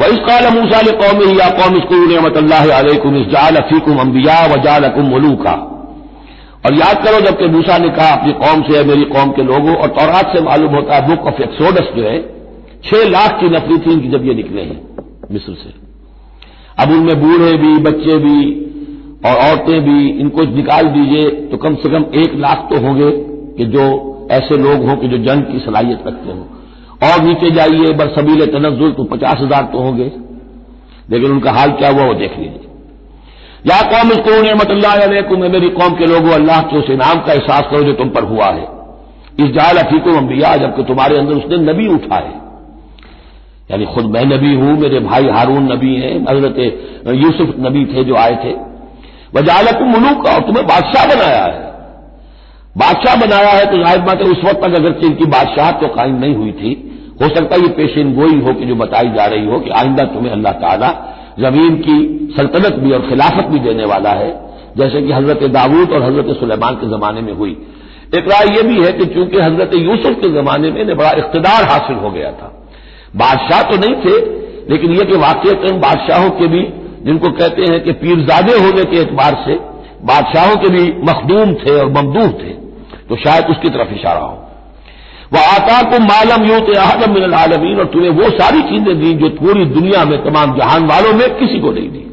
वैसकाल मूसा कौम या कौम स्कूलमतल्लाकुम इसजालफ़ीकुम अम्बिया वजालकुम मलूका और याद करो जबकि मूसा ने कहा, अपनी कौम से मेरी कौम के लोगों और तौरात से मालूम होता है, बुक ऑफ़ एक्सोडस जो है, छह लाख की नफरी थी इनकी जब ये निकले हैं, मिस्र से। अब उनमें बूढ़े भी, बच्चे भी और औरतें भी, इनको निकाल दीजिए तो कम से कम एक लाख तो होंगे कि जो ऐसे लोग हों कि जो जंग की सलाहियत रखते हों। और नीचे जाइए बरसबील तनजुल तो पचास हज़ार तो होंगे। लेकिन उनका हाल क्या हुआ, वो देख लीजिए। या कौम इसको नमतुल्लाकुम मेरी कौम के लोगों, अल्लाह के उस इनाम का एहसास करो जो तुम पर हुआ है। इस जाल अफीकुम अम्बिया जबकि तुम्हारे अंदर उसने नबी उठाए यानी खुद मैं नबी हूँ, मेरे भाई हारून नबी हैं, हज़रत यूसुफ नबी थे जो आए थे। वजालक मुलूक, और तुम्हें बादशाह बनाया है। बादशाह बनाया है तो ज़ाहिर बात है, उस वक्त तक अगर इनकी बादशाह तो कायम नहीं हुई थी। हो सकता है ये पेशन गोई हो कि जो बताई जा रही हो कि आइंदा तुम्हें अल्लाह ताला ज़मीन की सल्तनत भी और खिलाफत भी देने वाला है, जैसे कि हज़रत दाऊद और हज़रत सुलेमान के जमाने में हुई। एक राय यह भी है कि चूँकि हज़रत यूसुफ के जमाने में बड़ा इकतदार हासिल हो गया था। बादशाह तो नहीं थे, लेकिन यह कि वाकई बादशाहों के भी, जिनको कहते हैं कि पीरजादे होने के एतबार से, बादशाहों के भी मखदूम थे और ममदूह थे तो शायद उसकी तरफ़ इशारा हो। वह आता को मालम यूत आदम मिनल आलमीन, और तुम्हें वो सारी चीज़ें दी जो पूरी दुनिया में तमाम जहान वालों में किसी को नहीं दी।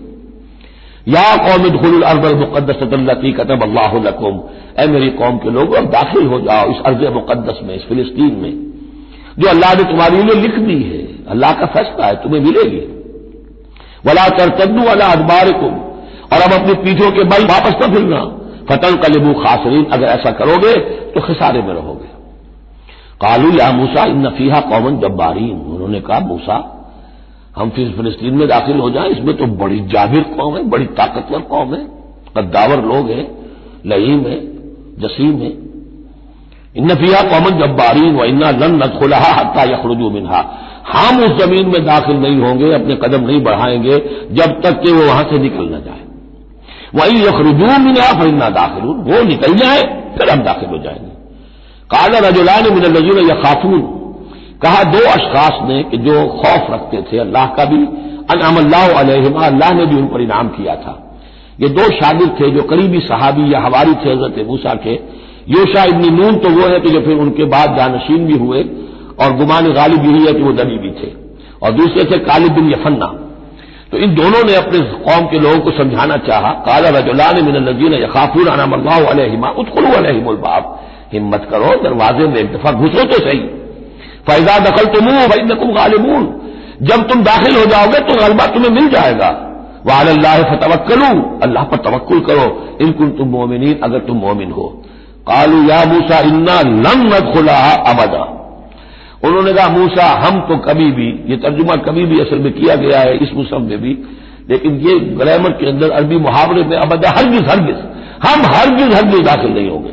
या कौम खुल अरबल मुकदसतल्लती कतब अल्लाहकुम ए मेरी कौम के लोग, अब दाखिल हो जाओ इस अर्ज़ मुकदस में, इस फिलिस्तीन में, जो अल्लाह ने तुम्हारे लिए लिख दी है। अल्लाह का फैसला है, तुम्हें मिलेगी। वला तरतद्दू वाला अखबार और अब अपनी पीठों के बल वापस न फिरना। फतन कलिबू खासरीन, अगर ऐसा करोगे तो खिसारे में रहोगे। कालू या मूसा इन नफीहा कौमन जब्बारीन उन्होंने कहा, मूसा, हम फिर फिलिस्तीन में दाखिल हो जाएँ। इसमें तो बड़ी जाबिर कौम है, बड़ी ताकतवर कौम है। कद्दावर लोग हैं लहीम है, जसीम है। इन नफिया कौमन जब्बारीन व इन्ना लन न नदखुलहा हत्ता यखरुजू मिनहा। हम उस ज़मीन में दाखिल नहीं होंगे, अपने कदम नहीं बढ़ाएँगे, जब तक कि वो वहाँ से निकल न जाए। वही यखरुजू मिनहा, फिर ना दाखिल वो निकल जाए, फिर हम दाखिल हो जाएँगे। काला रजुलान मिन या खातून कहा दो अशखास ने कि जो खौफ रखते थे अल्लाह का भी अनाम अल्लाह ने भी उन पर इनाम किया था। ये दो शागिर थे जो करीबी सहाबी या हवारी थे हज़रत मूसा के। योशा इबनी नून तो वो है कि जो फिर उनके बाद जानशीन भी हुए और गुमान गालिब यही है कि वो दनी भी थे। और दूसरे थे कालिब बिन यफन्ना। तो इन दोनों ने अपने कौम के लोगों को समझाना चाहा, काला रजुलान मिन नजीन यखाफून अनामल्लाहिमा उतखलू अलहिमुलबाब हिम्मत करो, दरवाजे में एक दफ़ा घुसो तो सही। फैजा दखल तुम भाई नकुम गालिबून। जब तुम दाखिल हो जाओगे तो गलबा तुम्हें मिल जाएगा। वाल अल्लाह फतवक्लू अल्लाह पर तवक्ल करो इनकुन तुम मोमिन अगर तुम मोमिन हो। कालू, या मूसा, इन्ना लन न खुला अबदा। उन्होंने कहा, मूसा, हम तो कभी भी, ये तर्जुमा कभी भी असल में किया गया है, इस मुसम में भी। लेकिन ये ग्रामर के अंदर अरबी मुहावरे में अबदा हरगिज हरगिज। हम हरगिज हरगिज दाखिल नहीं होंगे।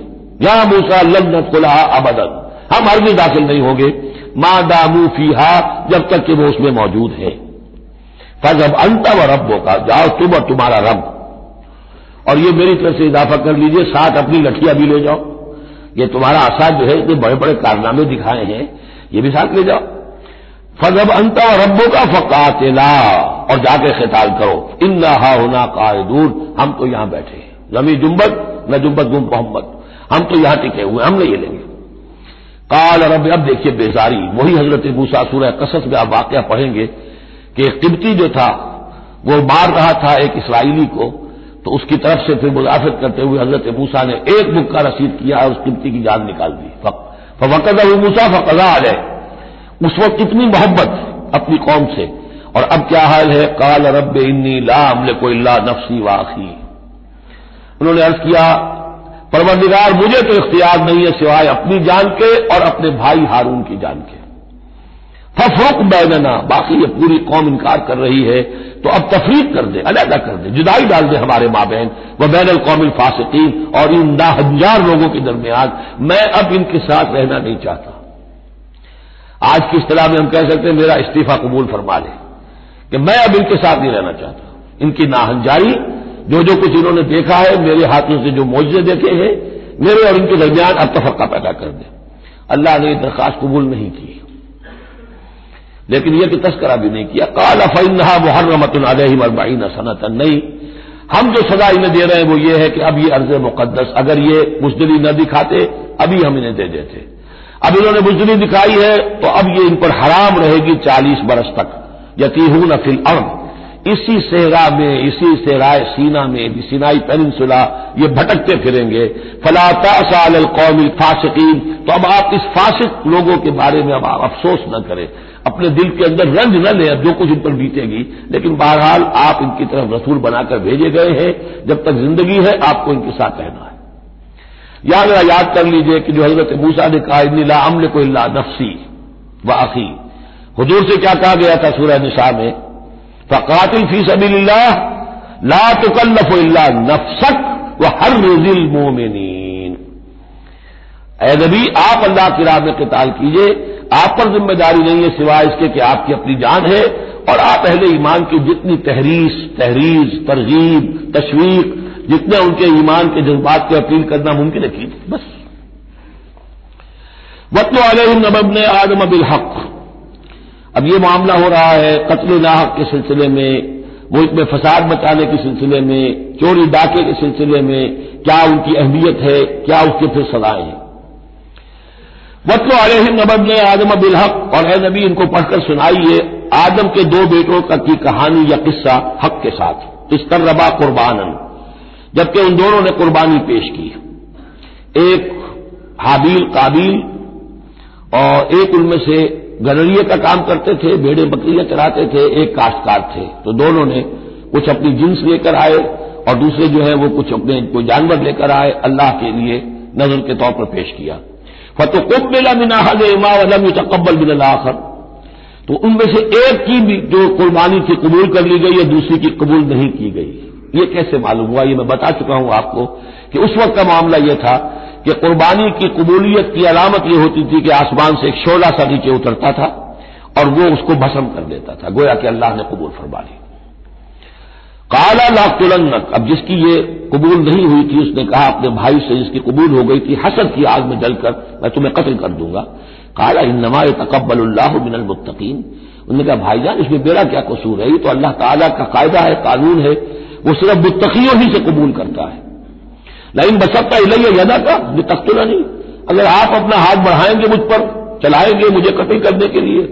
या मूसा लन खुला अबदन। हम हरगिज दाखिल नहीं होंगे। माँ दामू फीहा, जब तक कि वो उसमें मौजूद है। फजब अंत व रब्बों का जाओ तुम और तुम्हारा रब। और ये मेरी तरफ़ से इजाफा कर लीजिए, साथ अपनी लठिया भी ले जाओ। ये तुम्हारा आशा जो है, इतने बड़े बड़े कारनामे दिखाए हैं। ये भी साथ ले जाओ। फजब अंत और रब्बों का फकातिला, और जाके खिताल करो। इन हा होना कायदूर हम तो यहाँ बैठे हैं। जमी जुम्बत न जुम्बत गुम मोहम्मद। हम तो यहाँ टिके हुए हम नहीं लेंगे काल रब, अब देखिए बेजारी, वही हज़रत मूसा सूरह कसस में आप वाक्य पढ़ेंगे कि किब्ती जो था, वो मार रहा था एक इसराइली को तो उसकी तरफ़ से फिर मुदाफत करते हुए हज़रत मूसा ने एक मुक्का रसीद किया और उस किब्ती की जान निकाल दी। फकद मूसा फकदा आ जाए। उस वक्त कितनी मोहब्बत अपनी कौम से। और अब क्या हाल है? काल रब इन्नी लामले को इल्ला नफसी वाखी उन्होंने अर्ज़ किया परवरदिगार, मुझे तो इख्तियार नहीं है सिवाय अपनी जान के और अपने भाई हारून की जान के। फफरुक बैनना, बाकी ये पूरी कौम इनकार कर रही है तो अब तफरीक कर दे, अलहदा कर दे, जुदाई डाल दे हमारे माँ बहन व बैन कौमिल फासिकीन, और इन दा हज़ार लोगों के दरमियान मैं अब इनके साथ रहना नहीं चाहता। आज की इतला में हम कह सकते हैं, मेरा इस्तीफा कबूल फरमा ले, कि मैं अब इनके साथ नहीं रहना चाहता। इनकी नाहंजाई जो जो कुछ इन्होंने देखा है, मेरे हाथों से जो मुआवजे देखे हैं, मेरे और इनके दरमियान अब तफक्का पैदा कर दे। अल्लाह ने दरखास्त कबूल नहीं की। लेकिन यह कि तस्करा भी नहीं किया। काल अफैनहा मुहर्रमत अलबाइन सनत नहीं, हम जो सजा इन्हें दे रहे हैं वो ये है कि अब ये अर्ज़ मुकदस अगर ये बुजदली न दिखाते, अभी हम इन्हें दे देते। अब इन्होंने बुजदली दिखाई है तो अब ये इन पर हराम रहेगी चालीस बरस तक। यतीहून फिल अर्द। इसी सेहरा में, इसी सेहराय सीना में सीनाई पेनिनसुला, ये भटकते फिरेंगे। फलाता साल कौमिल फासिकीन। तो अब आप इस फासिक लोगों के बारे में अब आप अफसोस न करें। अपने दिल के अंदर रंज न लें, जो कुछ इन पर बीतेगी। लेकिन बहरहाल आप इनकी तरफ़ रसूल बनाकर भेजे गए हैं। जब तक ज़िंदगी है, आपको इनके साथ रहना है। याद याद कर लीजिए कि जो हज़रत मूसा ने कहा इन्ला अमल को इल्ला नफसी व अखी। हजूर से क्या कहा गया था सूर्य निशा में? फ़कातिल फ़ी सबील्ला ला तुकल्लफ इल्ला नफसक व हर रोजिल मोमिनीन ए आप अल्लाह की राह में किताल कीजिए आप पर ज़िम्मेदारी नहीं है सिवाय इसके कि आपकी अपनी जान है और आप अहले ईमान की जितनी तहरीस तहरीज तरजीब तशवीक जितने उनके ईमान के जज्बात की अपील करना मुमकिन है बस वत्न वाले नबब ने आदम बिल हक अब ये मामला हो रहा है कत्ल नाहक के सिलसिले में, मुल्क में फसाद मचाने के सिलसिले में, चोरी डाके के सिलसिले में, क्या उनकी अहमियत है, क्या उसके फिर सलाएँ हैं। वत्लो अलहम नबब ने आदम बिलहक और ए नबी इनको पढ़कर सुनाइए आदम के दो बेटों का की कहानी या किस्सा हक के साथ। इस तरबा कुर्बानन, जबकि उन दोनों ने कुर्बानी पेश की। एक हाबील काबिल और एक उनमें से गनरिए का काम करते थे, भेड़े बकरियाँ चराते थे, एक काश्तकार थे। तो दोनों ने कुछ अपनी जिन्स लेकर आए और दूसरे जो है वो कुछ अपने कोई जानवर लेकर आए, अल्लाह के लिए नज़र के तौर पर पेश किया। फतुकुब मिला मिनाहद इमा वलम तकबल बिन आखर। तो उनमें से एक की भी जो कुर्बानी थी कबूल कर ली गई या दूसरी की कबूल नहीं की गई। ये कैसे मालूम हुआ? ये मैं बता चुका हूँ आपको कि उस वक्त का मामला यह था कि कुर्बानी की कबूलियत की अलामत यह होती थी कि आसमान से एक शोला सा नीचे उतरता था और वो उसको भस्म कर देता था। गोया कि अल्लाह ने कबूल फरमा ली। काला ला तुलंगक अब जिसकी ये कबूल नहीं हुई थी, उसने कहा, अपने भाई से जिसकी कबूल हो गई थी हसद की आग में जलकर मैं तुम्हें कत्ल कर दूँगा। काला इन नमाए तकबल्लाह मिनल मुत्तकीन। उन्होंने कहा भाईजान इसमें मेरा क्या कसूर है? ये तो अल्लाह ताला का कायदा है, कानून है। वो सिर्फ़ मुत्तकियों ही से कबूल करता है। लेकिन बसकता इलैया यदा का, ये तख्तुला नहीं। अगर आप अपना हाथ बढ़ाएँगे मुझ पर, चलाएँगे मुझे कत्ल करने के लिए।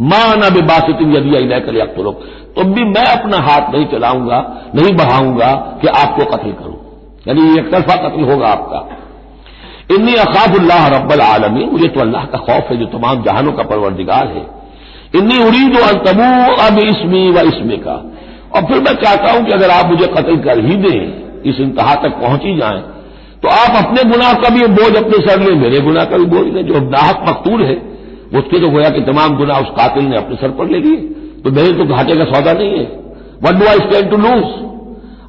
माँ ना बेबासितिन यदि इलय कर तो तब भी मैं अपना हाथ नहीं चलाऊँगा, नहीं बढ़ाऊँगा कि आपको कत्ल करूँ। यानी एक तरफा कत्ल होगा आपका। इन्नी अखाफुल्लाह रब्बल आलमी मुझे तो अल्लाह का खौफ है, जो तमाम जहानों का परवरदिगार है। इन्नी उरीद अंतबू अब इसमी व इसमें का और फिर मैं चाहता हूँ कि अगर आप मुझे कत्ल कर ही दें इस इंतहा तक पहुँच ही जाए तो आप अपने गुनाह का भी बोझ अपने सर लें मेरे गुनाह का भी बोझ लें। जो नाहक मकतूल है, उसके तो गोया कि तमाम गुनाह उस कातिल ने अपने सर पर ले लिए। तो मेरे तो घाटे का सौदा नहीं है। What do I stand to lose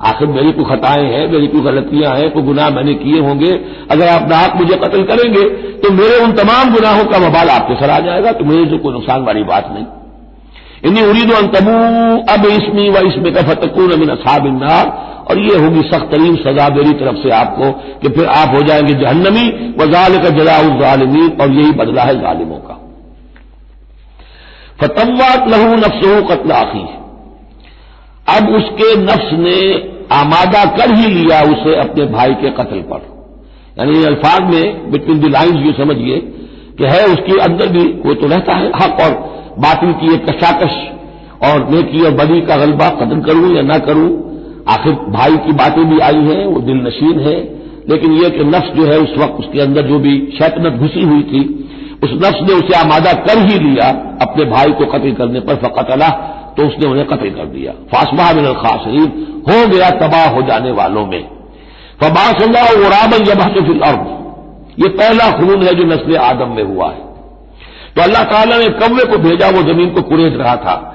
आखिर मेरी कोई खताएँ हैं, मेरी कोई गलतियाँ हैं कोई गुनाह मैंने किए होंगे। अगर आप नाहक मुझे कत्ल करेंगे तो मेरे उन तमाम गुनाहों का बबाल आपके सर आ जाएगा तो मेरे से कोई नुकसान वाली बात नहीं। इन्हीं उरीदो अंतबू अब इसमी व इसमें का फतकून अमिन असाबिन्नार और ये होगी सख्त तरीन सजा मेरी तरफ़ से आपको कि फिर आप हो जाएँगे जहन्नमी वजाल का जलाउजालमी और यही बदला है जालिमों का। फतवात लहू नफ्स कत्ल आखी अब उसके नफ्स ने आमादा कर ही लिया उसे अपने भाई के कत्ल पर। यानी अल्फाज में बिटवीन द लाइन्स ये समझिए, कि है उसके अंदर भी वो तो रहता है हक और बातिल की एक कशाकश, और नेकी और बदी का गलबा कत्ल करूँ या ना करूँ आखिर भाई की बातें भी आई हैं, वो दिल नशीन है, लेकिन यह कि नफ्स जो है उस वक्त उसके अंदर जो भी शैतनत घुसी हुई थी, उस नफ्स ने उसे आमादा कर ही लिया अपने भाई को कत्ल करने पर फ़कतला तो उसने उन्हें कत्ल कर दिया। फासमा बिन खासरीन हो गया तबाह हो जाने वालों में। फबासल्ला उराबन जबहत फिल अर्द। ये पहला खून है जो नस्ल आदम में हुआ है। तो अल्लाह ताला ने कौवे को भेजा, वो ज़मीन को कुरेद रहा था।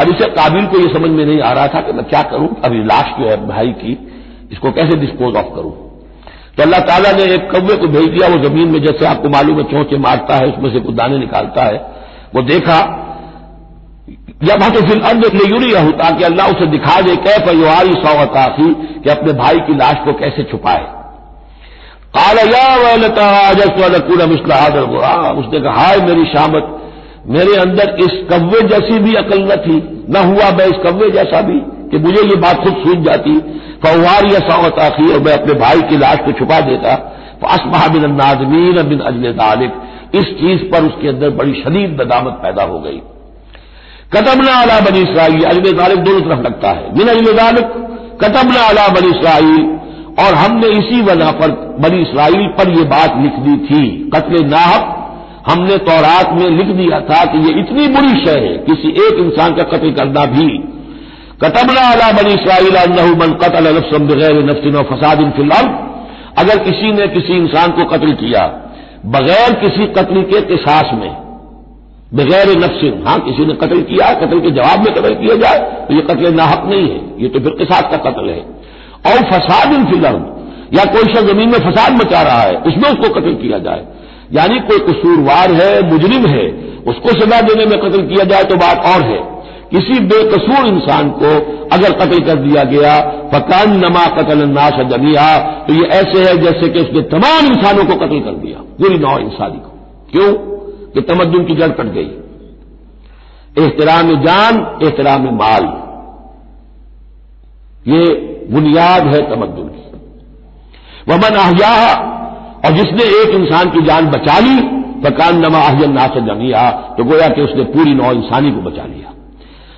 अब इसे काबिल को यह समझ में नहीं आ रहा था कि मैं क्या करूँ? अभी लाश जो है भाई की, इसको कैसे डिस्पोज ऑफ़ करूँ? तो अल्लाह ताला ने एक कौवे को भेज दिया, वो ज़मीन में जैसे आपको मालूम है, चौंचे मारता है, उसमें से कुछ दाने निकालता है। वो देखा या वहाँ तो फिर अर्द यूरी रहू ताकि अल्लाह उसे दिखा दे, कैफ युआरी सौताखी कि अपने भाई की लाश को कैसे छुपाए? काला या वलता उसने कहा, हाय मेरी शामत मेरे अंदर इस कव्वे जैसी भी अकल न थी, न हुआ मैं इस कव्वे जैसा भी कि मुझे ये बात खुद सूझ जाती। फवार या सावत आखी और मैं अपने भाई की लाश को छुपा देता। असमहा बिन नाजमीन बिन अजल तालिक इस चीज़ पर उसके अंदर बड़ी शदीद नदामत पैदा हो गई। कतबना अला बनी इसराइल, अजल तालिक दोनों तरफ़ लगता है। बिन अजल तालिक कतबना अला बनी इसराइल। और हमने इसी वजह पर बनी इसराइल पर यह बात लिख दी थी। कत्ल नाहक हमने तौरात में लिख दिया था कि यह इतनी बुरी शय है, किसी एक इंसान का कत्ल करना भी। कतबना अला बनी इसराइल मन कतल नफ्सम बगैर नफ्सिन फसाद फ़िलहाल अगर किसी ने किसी इंसान को कत्ल किया, बगैर किसी कत्ल के किसास में, बगैर नफ्सिन हाँ किसी ने कत्ल किया, कत्ल के जवाब में कत्ल किया जाए तो यह कत्ल नाहक नहीं है, ये तो फिर किसास का कत्ल है। और फसाद इन फिलम या कोई शख्स ज़मीन में फसाद मचा रहा है, उसमें उसको कत्ल किया जाए। यानी कोई कसूरवार है, मुजरिम है, उसको सजा देने में कत्ल किया जाए तो बात और है। किसी बेकसूर इंसान को अगर कत्ल कर दिया गया फकान नमा कतल नाश जमिया तो ये ऐसे है जैसे कि उसने तमाम इंसानों को कत्ल कर दिया, पूरी नौ इंसानी को। क्यों? कि तमद्दुन की जड़ कट गई। एहतराम जान, एहतराम माल। ये बुनियाद है तमद्दुन की। वमन अहिया और जिसने एक इंसान की जान बचा ली फकान नमा अहियन नास जमिया तो गोया कि उसने पूरी नौ इंसानी को बचा लिया।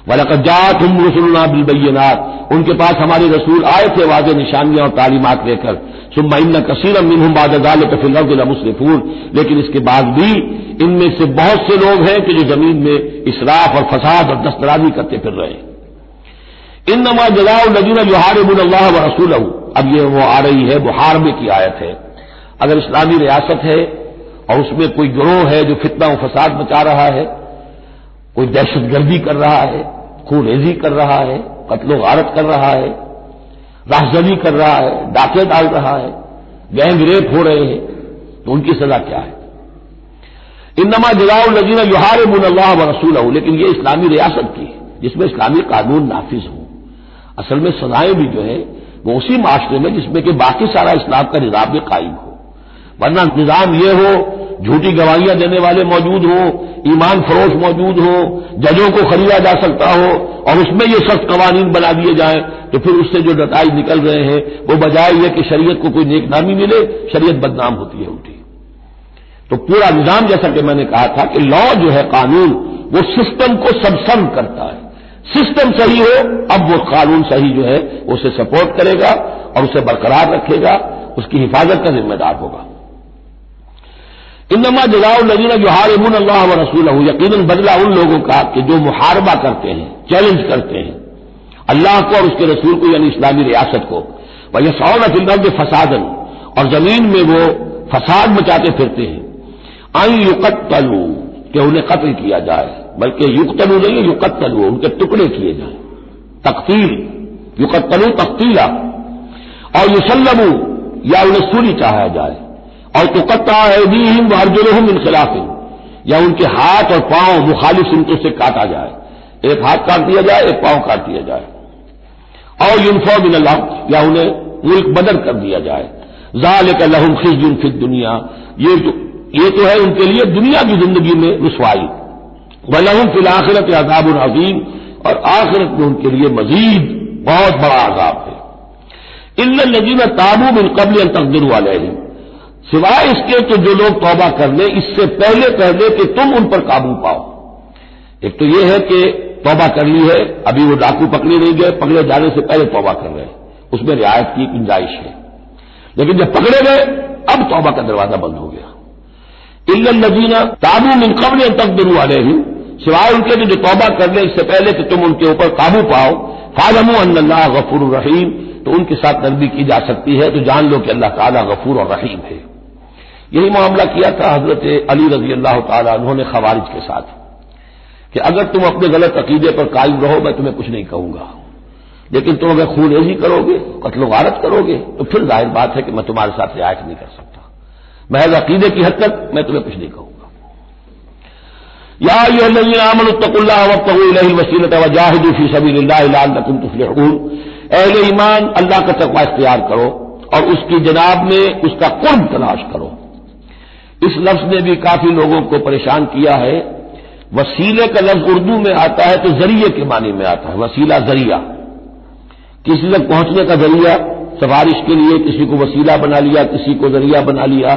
वलकजात हम रसुलना बिलबैनात उनके पास हमारे रसूल आए थे वाज निशानियाँ और तालीमत लेकर। सुम्मा इन कसीर मिनहम बादाल कफिल मुसरफून लेकिन इसके बाद भी इनमें से बहुत से लोग हैं कि जो ज़मीन में इसराफ और फसाद और दस्तराजी करते फिर रहे। हैं इन नमा जजाउ नजीन युहारबुल अल्लाह व रसूल अब ये वो आ रही है बुहार में की आयत है। अगर इस्लामी रियासत है और उसमें कोई गिरोह है जो फितना व फसाद मचा रहा है, कोई दहशतगर्दी कर रहा है खूरेजी कर रहा है कत्लो गारत कर रहा है, राहजनी कर रहा है, डाके डाल रहा है, गैंग रेप हो रहे हैं तो उनकी सजा क्या है? इनमा जलाउ नजीना युहार मुल्लाह व रसूल लेकिन यह इस्लामी रियासत की है, जिसमें इस्लामी कानून नाफिज हो। असल में सजाएँ भी जो है, वो उसी माशरे में जिसमें कि बाकी सारा इस्लाम का निज़ाम भी कायम हो। वरना निज़ाम ये हो, झूठी गवाहियाँ देने वाले मौजूद हो, ईमान फरोश मौजूद हो, जजों को खरीदा जा सकता हो, और उसमें ये सख्त कवानीन बना दिए जाए तो फिर उससे जो नतज निकल रहे हैं, वो बजाय ये कि शरीयत को कोई नेक नामी मिले, शरीयत बदनाम होती है उल्टी। तो पूरा निज़ाम जैसा कि मैंने कहा था कि लॉ जो है कानून, वो सिस्टम को सबसर्व करता है। सिस्टम सही हो, अब वो कानून सही जो है, उसे सपोर्ट करेगा और उसे बरकरार रखेगा, उसकी हिफाजत का जिम्मेदार होगा। इनमा जजाउ नजीना जो हारमून अल्लाह व रसूल यकीन बदला उन लोगों का कि जो मुहारबा करते हैं चैलेंज करते हैं। अल्लाह को और उसके रसूल को, यानी इस्लामी रियासत को। वह सौन फ़िल्म फसादन, और ज़मीन में वो फसाद मचाते फिरते हैं। आई युकत तलू कि उन्हें कत्ल किया जाए। बल्कि युक्तलू नहीं युकत तलू उनके टुकड़े किए जाए। तख्तील युकत तलू तख्तीला और युसलमू या उन्हें सूरी चाहा जाए। और तुकत्ता ऐदीहिम व अर्जुलहम इनखिलाफ या उनके हाथ और पाँव मुखालिफ सिमतों से काटा जाए। एक हाथ काट दिया जाए, एक पाँव काट दिया जाए। और यूनफो बिन अल्लाह या उन्हें मुल्क बदल कर दिया जाए। जाल का लहम खिजुन फिर दुनिया। ये तो ये तो है उनके लिए दुनिया की ज़िंदगी में रसवाई। व लहम फिल आखिरत अजाब अजीम। और आखिरत में उनके लिए मजीद बहुत बड़ा आजाब है। इन नजीन ताबू बिन कबल तकदर वाले ही सिवाय इसके कि जो लोग तौबा कर ले, इससे पहले पहले कि तुम उन पर काबू पाओ। एक तो यह है कि तौबा कर ली है, अभी वो डाकू पकड़े नहीं गए, पकड़े जाने से पहले तौबा कर रहे हैं। उसमें रियायत की गुंजाइश है। लेकिन जब पकड़े गए, अब तौबा का दरवाज़ा बंद हो गया। इल्ल नजीना ताबू मिन कबल तक बिरू वाले ही सिवाय उनके जो तौबा कर ले, इससे पहले कि तुम उनके ऊपर काबू पाओ। फालमू अल्लाह गफूर रहीम। तो उनके साथ नरमी की जा सकती है तो जान लो कि अल्लाह ताला गफूर और रहीम है। यही मामला किया था हज़रत अली रज़ी अल्लाह उन्होंने खवारिज के साथ, कि अगर तुम अपने गलत अकीदे पर कायम रहो, मैं तुम्हें कुछ नहीं कहूँगा। लेकिन तुम अगर खूनेजी करोगे कत्लो गारत करोगे तो फिर ज़ाहिर बात है कि मैं तुम्हारे साथ रियायत नहीं कर सकता। महज अकीदे की हद तक मैं तुम्हें कुछ नहीं कहूँगा। या ये आमनतकुल्ला वसीलत वजाहिदूफी सभी तुम तुफलहून। अहले ईमान अल्लाह का तकवा इख्तियार करो और उसकी जनाब में उसका कुर्ब तलाश करो। इस लफ्ज ने भी काफ़ी लोगों को परेशान किया है। वसीले का लफ्ज उर्दू में आता है तो ज़रिए के मानी में आता है, वसीला ज़रिया। किसी तक पहुँचने का ज़रिया, सिफारिश के लिए किसी को वसीला बना लिया, किसी को ज़रिया बना लिया।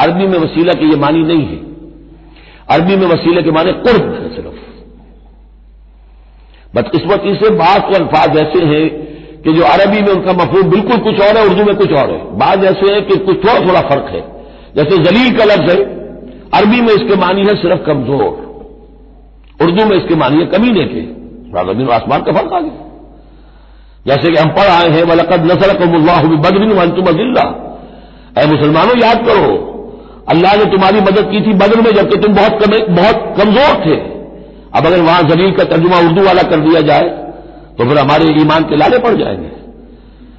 अरबी में वसीला की ये मानी नहीं है। अरबी में वसीले के माने कुर्ब है सिर्फ़। बदकिस्मती से बात तो अल्फाज ऐसे हैं कि जो अरबी में उनका मफहूम बिल्कुल कुछ और है, उर्दू में कुछ और है। बात ऐसे है कि कुछ थोड़ा थोड़ा फ़र्क है। जैसे जलील का लफ्ज है, अरबी में इसके मानी है सिर्फ़ कमज़ोर, उर्दू में इसके मानी है कमीने के ज़मीन आसमान का फ़र्क आ गया। जैसे कि हम पढ़ आए हैं, वलकद नसर कमुल्लाह बदबिन वंतुम अजिल्ला। अः मुसलमानों, याद करो, अल्लाह ने तुम्हारी मदद की थी बदर में, जबकि तुम बहुत बहुत कमज़ोर थे। अब अगर वहाँ ज़मीन का तर्जुमा उर्दू वाला कर दिया जाए तो फिर हमारे ईमान के लाले पड़ जाएँगे।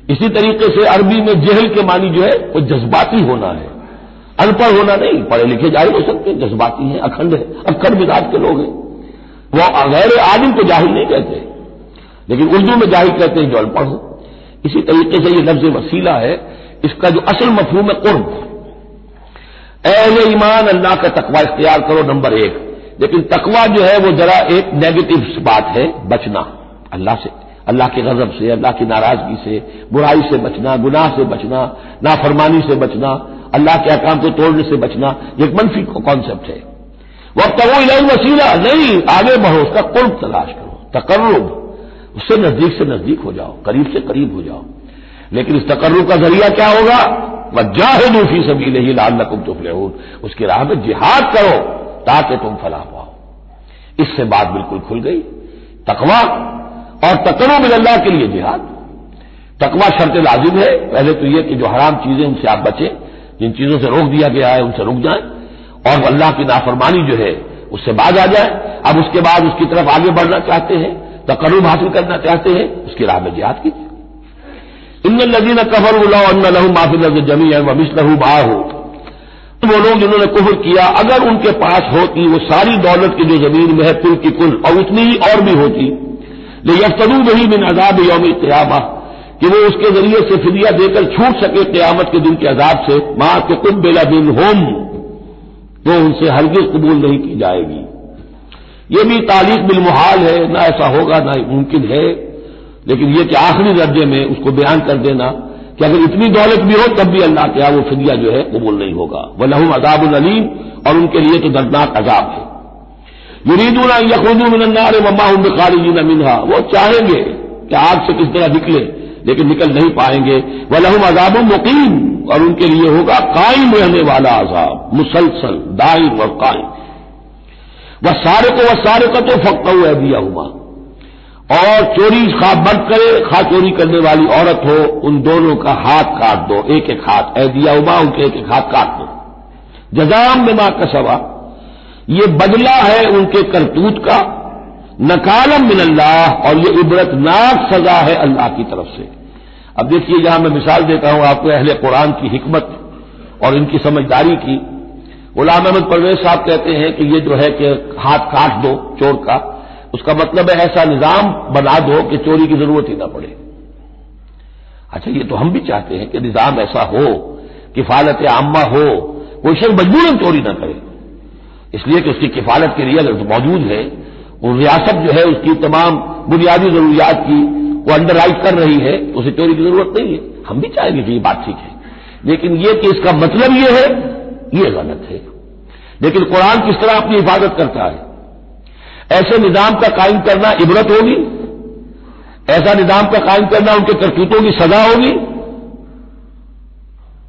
इसी तरीके से अरबी में जहल के मानी जो है, वो जज्बाती होना है। अनपढ़ होना नहीं, पढ़े लिखे ज़ाहिर हो सकते, जज्बाती हैं, अखंड है, अखंड मिजाज के लोग हैं। वो गैर आदिम को ज़ाहिर नहीं कहते, लेकिन उर्दू में ज़ाहिर कहते हैं जो अनपढ़ हो। इसी तरीके से ये लफ्ज वसीला है, इसका जो असल मफहूम है कुर्ब। अहले ईमान अल्लाह का तकवा इख्तियार करो, नंबर एक। लेकिन तकवा जो है, वो जरा एक नेगेटिव बात है, बचना। अल्लाह से, अल्लाह के गजब से, अल्लाह की नाराज़गी से, बुराई से बचना, गुनाह से बचना, नाफरमानी से बचना अल्लाह के अकाम को तोड़ने से बचना एक मनफी कॉन्सेप्ट है। वक्त वो इलाही वसीला, नहीं, आगे बढ़ो, उसका कुर्ब तलाश करो, तकर्रुब, उससे नज़दीक से नज़दीक हो जाओ, करीब से करीब हो जाओ। लेकिन इस तकर्रुब का ज़रिया क्या होगा? वह जाहिदूफी सभी नहीं लाल नकुम तुफले उसकी राह में जिहाद करो, ताकि तुम फलाह पाओ। इससे बात बिल्कुल खुल गई। तकवा और तकरो अल्लाह के लिए जिहाद। तकवा शर्त लाजिम है, पहले तो यह कि जो हराम चीज़ें उनसे आप बचें। जिन चीज़ों से रोक दिया गया है, उनसे रुक जाएँ। और अल्लाह की नाफरमानी जो है, उससे बाज आ जाए। अब उसके बाद उसकी तरफ़ आगे बढ़ना चाहते हैं तकर्रुब हासिल करना चाहते हैं, उसकी राह में जिहाद कीजिए। इन लदीन कफर लहू माफिल जमी है वमिस लहू बाह हो वो लोग जिन्होंने कुफर किया, अगर उनके पास होती वो सारी दौलत की जो ज़मीन में है कुल की कुल, और उतनी ही और भी होती, ले यफ्तरू नहीं बिन अजाब यौम क्यामा। कि वो उसके ज़रिए से फिदिया देकर छूट सके क्यामत के दिन के अजाब से। माँ के कुल बेला बिन होम। तो उनसे हरगिज कबूल नहीं की जाएगी। ये भी तारीख बिलमुहाल है, ना ऐसा होगा, ना मुमकिन है। लेकिन यह कि आखिरी दर्जे में उसको बयान कर देना कि अगर इतनी दौलत भी हो, तब भी अल्लाह के वो फिदिया जो है कबूल नहीं होगा। वह लहू अजाब अलीम, और उनके लिए तो दर्दनाक अजाब है। युरीदूना यखूदू मिनन्नार मम्मा खालिजीन मिनहा। वो चाहेंगे कि आग से किस तरह निकले। लेकिन निकल नहीं पाएँगे। वह लहू अजाब मुकीम। और उनके लिए होगा कायम रहने वाला अजाब, मुसलसल दाइम और कायम। वह सारे को वह सारे का तो फक्त हुआ दिया हुआ और चोरी खा मर्द करे खा चोरी करने वाली औरत हो, उन दोनों का हाथ काट दो, एक एक हाथ ऐ दिया उमा उनके एक एक हाथ काट दो। जजाम माँ का सवा ये बदला है उनके करतूत का। नकालम मिन अल्लाह और ये इबरतनाक सजा है अल्लाह की तरफ़ से। अब देखिए जहाँ मैं मिसाल देता हूँ आपको अहले कुरान की हिकमत और इनकी समझदारी की। गुलाम अहमद परवेज साहब कहते हैं कि ये जो है कि हाथ काट दो चोर का। उसका मतलब है ऐसा निज़ाम बना दो कि चोरी की ज़रूरत ही ना पड़े। अच्छा ये तो हम भी चाहते हैं कि निज़ाम ऐसा हो, किफालत आमा हो, कोई शख्स मजबूरन चोरी ना करे। इसलिए कि उसकी किफालत के लिए अगर मौजूद है वो रियासत जो है उसकी तमाम बुनियादी जरूरियात की वो अंडर कर रही है, उसे चोरी की ज़रूरत नहीं है। हम भी चाहेंगे कि ये बात ठीक है। लेकिन ये कि इसका मतलब ये है, ये गलत है। लेकिन कुरान किस तरह अपनी हिफाजत करता है? ऐसे निज़ाम का कायम करना इबरत होगी, ऐसा निज़ाम का कायम करना उनके करतूतों की सजा होगी।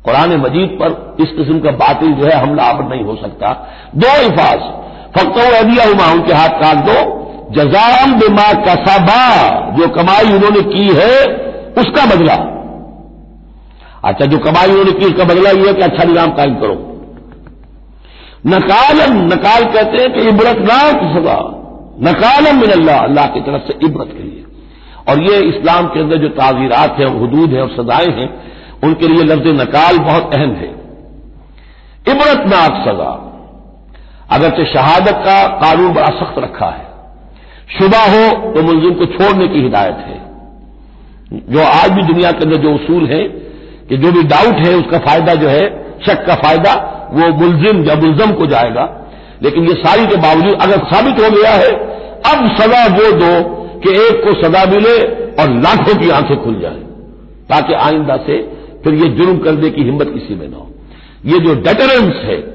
कुरान मजीद पर इस किस्म का बातिल जो है हमला आवर नहीं हो सकता। दो हिफाज फक्तो अदिया हुआ उनके हाथ काट दो। जजाम बिमा कसबा, जो कमाई उन्होंने की है, उसका बदला। अच्छा जो कमाई उन्होंने की, उसका बदला यह है कि अच्छा निज़ाम कायम करो। नकालम, नकाल कहते हैं कि इबरतनाक सजा नकालम मिन अल्लाह अल्लाह की तरफ़ से इबरत के लिए। और ये इस्लाम के अंदर जो ताजीरात हैं और हदूद हैं और सजाएँ हैं, उनके लिए लफ्ज नकाल बहुत अहम है। इबरतनाक सजा अगरचे शहादत का कानून बड़ा सख्त रखा है। शुबा हो तो मुलजिम को छोड़ने की हिदायत है। जो आज भी दुनिया के अंदर जो उसूल है कि जो भी डाउट है, उसका फ़ायदा जो है, शक का फ़ायदा, वो मुलजिम या मुलजम को जाएगा। लेकिन ये सारी के बावजूद अगर साबित हो गया है, अब सजा वो दो कि एक को सजा मिले और लाखों की आँखें खुल जाए, ताकि आइंदा से फिर ये जुर्म करने की हिम्मत किसी में ना हो। ये जो डेटरेंस है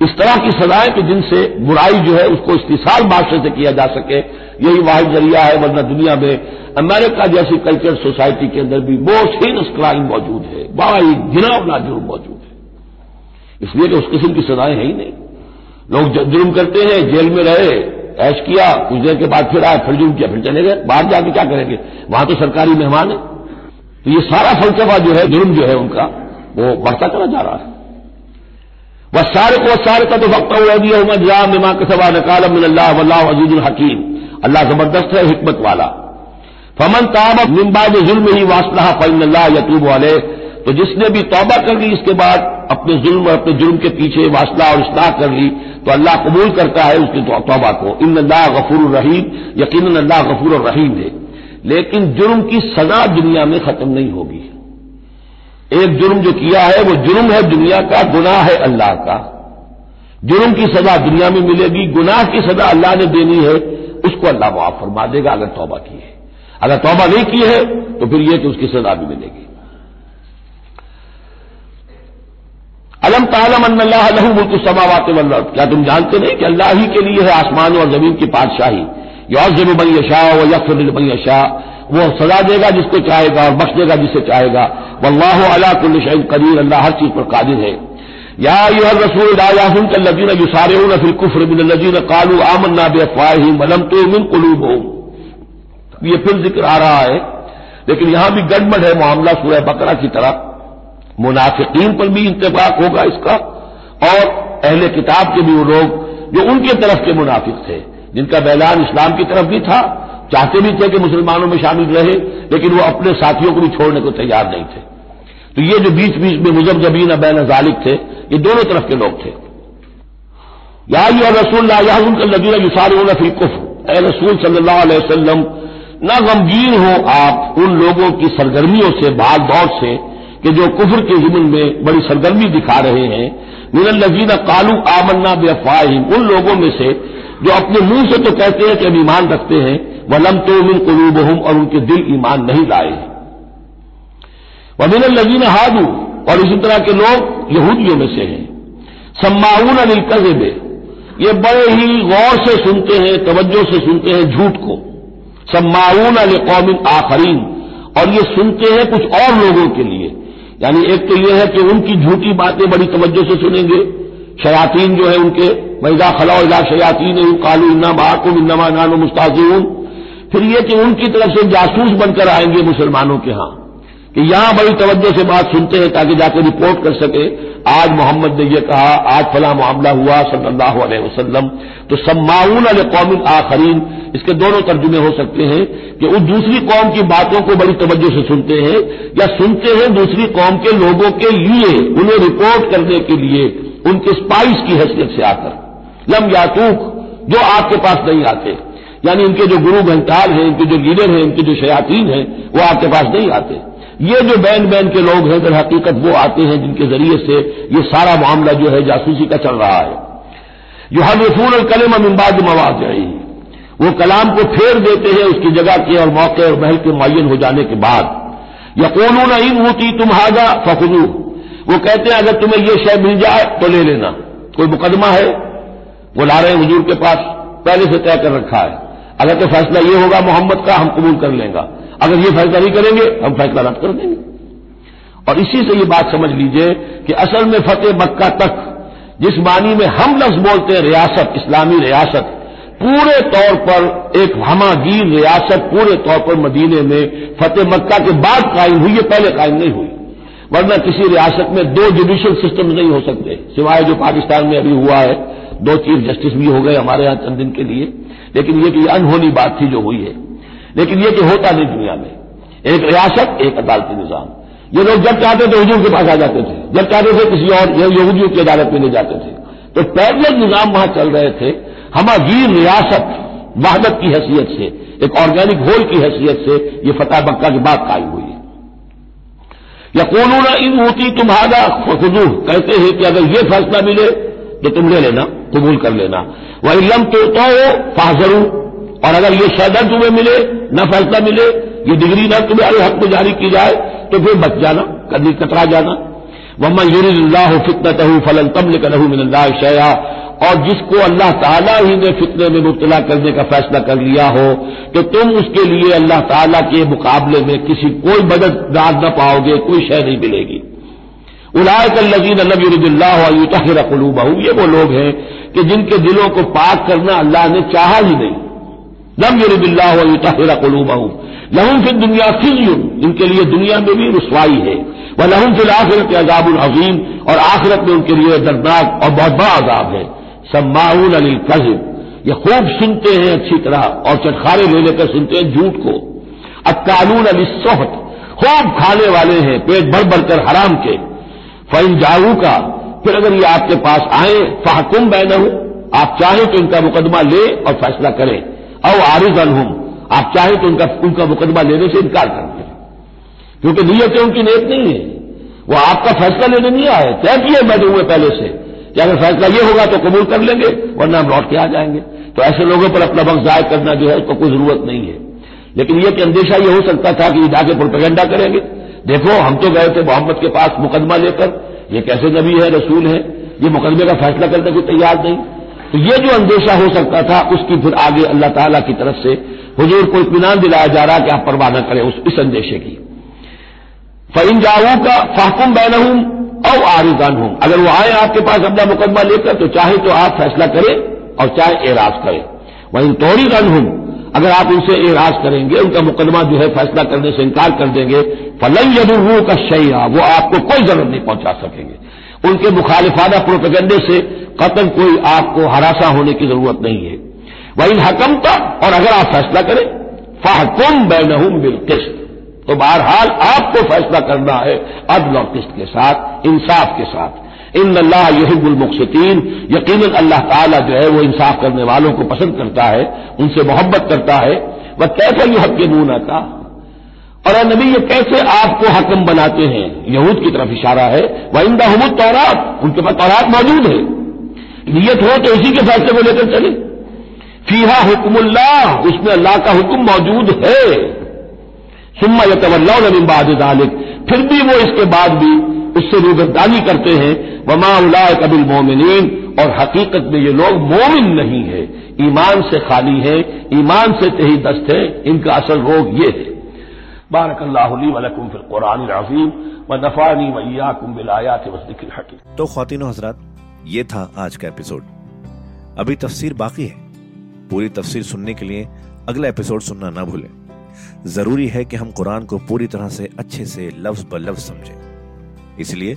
इस तरह की सजाएँ कि जिनसे बुराई जो है उसको इस्तीसाल माशरे से किया जा सके। यही वाहिद ज़रिया है, वरना दुनिया में अमेरिका जैसी कल्चर सोसाइटी के अंदर भी बहुत हीनस क्राइम मौजूद है, बड़ा ही घिनावना जुर्म मौजूद है। इसलिए कि उस किस्म की सजाएँ है ही नहीं। लोग जुर्म करते हैं, जेल में रहे, ऐश किया, कुछ देर के बाद फिर आए, फिर जुर्म किया, फिर चले गए बाहर जाके क्या करेंगे? वहाँ तो सरकारी मेहमान है। तो ये सारा फलसफा जो है जुर्म जो है उनका, वो बढ़ता चला जा रहा है। वह सारे को सारे का तो वक्त हुआ दिया मज़ा मिमा के सवा नकाल मिल्ला अजीजुल हकीम अल्लाह ज़बरदस्त है हिकमत वाला फमन ताब मिम्बाद जुल्म ही वासलाह फ़ैन यतूब वाले तो जिसने भी तौबा कर ली इसके बाद अपने जुल्म और अपने जुर्म के पीछे वासला और इसलाह कर ली तो अल्लाह कबूल करता है उसकी तौबा को इन अल्लाह गफूर रहीम यकीन अल्लाह गफूर रहीम है लेकिन जुर्म की सजा दुनिया में खत्म नहीं होगी एक जुर्म जो किया है, वो जुर्म है दुनिया का, गुनाह है अल्लाह का। जुर्म की सजा दुनिया में मिलेगी, गुनाह की सजा अल्लाह ने देनी है, उसको अल्लाह मुआफ फरमा देगा, अगर तौबा की है। अगर तौबा नहीं की है तो फिर यह कि उसकी सजा भी मिलेगी। अलम तालम अल्लाह लहू मुल्क समावात वल्लत क्या तुम जानते नहीं कि अल्लाह ही के लिए है आसमान और ज़मीन की पातशाही? यौजब बई यशा व यकफर बई यशा। वो सजा देगा जिसको चाहेगा और बख्श देगा जिसे चाहेगा। वल्लाह अला कुल अल्लाह हर चीज़ पर कादिर है। या युहर रसूल आयाहुन युसारेन फिल कुफ्र बिन लजीन कालू आमन्ना बेफवाहिम वलम तो मिन कुलूब ये फिर ज़िक्र आ रहा है, लेकिन यहाँ भी गड़बड़ है मामला सूरह बकरा की तरह। मुनाफिकीन पर भी इंतफाक होगा इसका, और अहले किताब के भी वो लोग जो उनके तरफ़ के मुनाफिक थे, जिनका बैलान इस्लाम की तरफ़ भी था चाहते भी थे कि मुसलमानों में शामिल रहे, लेकिन वो अपने साथियों को भी छोड़ने को तैयार नहीं थे। तो ये जो बीच बीच में मुजब जबीन बैन जालिक थे, ये दोनों तरफ़ के लोग थे। या रसूल लजीन युसार ए रसूल सल्लल्लाहु अलैहि वसल्लम, न गमगीन हो आप उन लोगों की सरगर्मियों से भाग दौड़ से, कि जो कुफर के जुमन में बड़ी सरगर्मी दिखा रहे हैं। मिनल लजीन कालू आमन्ना बेफाहिम उन लोगों में से जो अपने मुँह से तो कहते हैं कि हम ईमान रखते हैं, वलम तो मिन कलूब और उनके दिल ईमान नहीं लाए हैं। वमिन लजीन हादू और इसी तरह के लोग यहूदियों में से हैं। सम्माऊन अनिल कजेब, ये बड़े ही गौर से सुनते हैं, तवज्जो से सुनते हैं झूठ को। सम्माऊन अल कौमिन आखरीन, और ये सुनते हैं कुछ और लोगों के लिए। यानी एक तो यह है कि उनकी झूठी बातें बड़ी तवज्जो से सुनेंगे, शयातीन जो है उनके मैदा खलाओ इला शयातीन कालू इन्ना महाकुम इन्नमा नानो मुस्ताजून फिर यह कि उनकी तरफ़ से जासूस बनकर आएँगे मुसलमानों के यहाँ, कि यहाँ बड़ी तवज्जो से बात सुनते हैं ताकि जाकर रिपोर्ट कर सके, आज मोहम्मद ने यह कहा, आज फला मामला हुआ सल्लल्लाहु अलैहि वसल्लम। तो सम्माउन अल कौमिन आखरीन, इसके दोनों तर्जुमे हो सकते हैं कि उस दूसरी कौम की बातों को बड़ी तवज्जो से सुनते हैं, या सुनते हैं दूसरी कौम के लोगों के लिए, उन्हें रिपोर्ट करने के लिए, उनके स्पाइस की हैसियत से आकर। लम यातूक, जो आपके पास नहीं आते। यानी इनके जो गुरु घंटाल हैं, इनके जो लीडर हैं, इनके जो शयातीन हैं, वो आपके पास नहीं आते। ये जो बैन बैन के लोग हैं दर हकीकत वो आते हैं जिनके ज़रिए से ये सारा मामला जो है जासूसी का चल रहा है। जो हर रसूल और कलम अमिबाद मवाज वो कलाम को फेर देते हैं उसकी जगह के और मौके और महल के मुन हो जाने के बाद। यकोलून इन होती तुम हाजा, फखुदू। वो कहते हैं, अगर तुम्हें यह शय मिल जाए तो ले लेना। कोई मुकदमा है? वो ला रहे हैं हजूर के पास, पहले से तय कर रखा है। अगर तो फैसला ये होगा, मोहम्मद का हम कबूल कर लेंगे। अगर ये फैसला नहीं करेंगे, हम फैसला रद्द कर देंगे। और इसी से ये बात समझ लीजिए कि असल में फतेह मक्का तक, जिस मानी में हम लफ्ज बोलते हैं रियासत, इस्लामी रियासत, पूरे तौर पर एक हमागीर रियासत पूरे तौर पर मदीने में फतेह मक्का के बाद कायम हुई है पहले कायम नहीं हुई। वरना किसी रियासत में दो जुडिशियल सिस्टम नहीं हो सकते, सिवाय जो पाकिस्तान में अभी हुआ है। दो चीफ जस्टिस भी हो गए हमारे यहाँ चंद दिन के लिए। लेकिन ये कि अनहोनी बात थी जो हुई है। लेकिन ये कि होता नहीं दुनिया में। एक रियासत, एक अदालती निज़ाम। ये लोग जब चाहते थे हजूर के पास आ जाते थे। जब चाहते थे किसी और यहूदियों की अदालत में ले जाते थे। तो पैरल निज़ाम वहाँ चल रहे थे। हमागीर रियासत, वहादत की हैसियत से, एक ऑर्गेनिक होल की हैसियत से ये फतेह बक्का की बात कायम हुई है। कोनूना इन होती तुम्हारा खुदू कहते हैं कि अगर ये फैसला मिले तो तुम ले लेना। कबूल कर लेना। वही लम तो, तो फाजरू और अगर ये शदर तुम्हें मिले न फैसला मिले ये डिग्री न तुम्हारे हक में जारी की जाए तो फिर बच जाना कभी कतरा जाना। वम्मा यूरिल्लाह फितनत फलन तम लिखनहू मिनल्ला शया और जिसको अल्लाह ताला ही ने फितने में मुबतला करने का फैसला कर लिया हो तो तुम उसके लिए अल्लाह ताला के मुकाबले में किसी कोई मददगार न पाओगे कोई शय नहीं मिलेगी। उलायकल्लजीन यूरिल्लाहर कलूबहू ये वो लोग हैं कि जिनके दिलों को पाक करना अल्लाह ने चाहा ही नहीं। लम यूरिल्लाहर कलूबहू लहम फिर दुनिया खिजुन इनके लिए दुनिया में भी रसवाई है। वह लहम फिर आखिरत अजाबुल और आखिरत में उनके लिए दर्दनाक और बहुत बड़ा अजाब है। सम्माउन अली कजिब ये खूब सुनते हैं अच्छी तरह। और चटखारे ले लेकर सुनते हैं झूठ को। अब कानून अली सोहत। खूब खाने वाले हैं, पेट भर भरकर हराम के। फ़ैन जाऊ का, फिर अगर ये आपके पास आए, फाहकुम बैन हो आप चाहें तो इनका मुकदमा ले और फैसला करें। और आरिज अनहुम आप चाहें तो उनका उनका मुकदमा लेने से इनकार कर दें। क्योंकि नीयतें उनकी नेत नहीं है। वो आपका फैसला लेने नहीं आए, तय किए बैठे हुए पहले से। कि अगर फैसला ये होगा तो कबूल कर लेंगे, वरना हम लौट के आ जाएँगे। तो ऐसे लोगों पर अपना वक्त जाय करना जो है उसको कोई ज़रूरत नहीं है। लेकिन यह कि अंदेशा यह हो सकता था कि ये जाके प्रोपेगेंडा करेंगे। देखो, हम तो गए थे मोहम्मद के पास मुकदमा लेकर। ये कैसे नबी है, रसूल है? ये मुकदमे का फैसला करने को तैयार नहीं। तो ये जो अंदेशा हो सकता था, उसकी फिर आगे अल्लाह ताला की तरफ़ से हजूर को इतमान दिलाया जा रहा कि आप परवाह न करें उस, इस अंदेशे की। फ़ैन जाऊ का फाहकुम बैन हूँ और आरिजान हूँ अगर वो आए आपके पास अपना मुकदमा लेकर तो चाहे तो आप फैसला करें और चाहे एराज करें। वहीं तोड़ी रन हूँ अगर आप उनसे एराज करेंगे, उनका मुकदमा जो है फैसला करने से इंकार कर देंगे, फलन यदुर्रू का शैया, वो आपको कोई ज़रूरत नहीं पहुँचा सकेंगे। उनके मुखालिफाना प्रोपेगंडे से कतन कोई आपको हरासा होने की ज़रूरत नहीं है। वही हकम का और अगर आप फैसला करें, फाहकुम बैनहुम बिल किस्त। तो बहरहाल आपको फैसला करना है अदल और किस्त के साथ, इंसाफ के साथ। इन अल्लाह यहिबुल यकीन अल्लाह ताला जो है वो इंसाफ करने वालों को पसंद करता है, उनसे मोहब्बत करता है। वह कैसे यह हक के। मुँह था और नबी, ये कैसे आपको हकम बनाते हैं? यहूद की तरफ़ इशारा है। वह इंदा हमद तौरात। उनके पास तौरात मौजूद है। नीयत हो तो इसी के फैसले को लेकर चले। फीहा हुक्मुल्लाह। उसमें अल्लाह का हुक्म मौजूद है। सुम्मा यतवल्ला नबिन दालिक फिर भी वो इसके बाद भी उससे रूबरदानी करते हैं। वमा उलाय कबिल मोमिन और हकीकत में ये लोग मोमिन नहीं है। ईमान से खाली है, ईमान से तही दस्त है, इनका असल रोग ये है। तो खातिन ये था आज का एपिसोड। अभी तफसीर बाकी है। पूरी तफसीर सुनने के लिए अगला एपिसोड सुनना ना भूलें। ज़रूरी है कि हम कुरान को पूरी तरह से अच्छे से लफ्ज ब लफ्ज समझें। इसलिए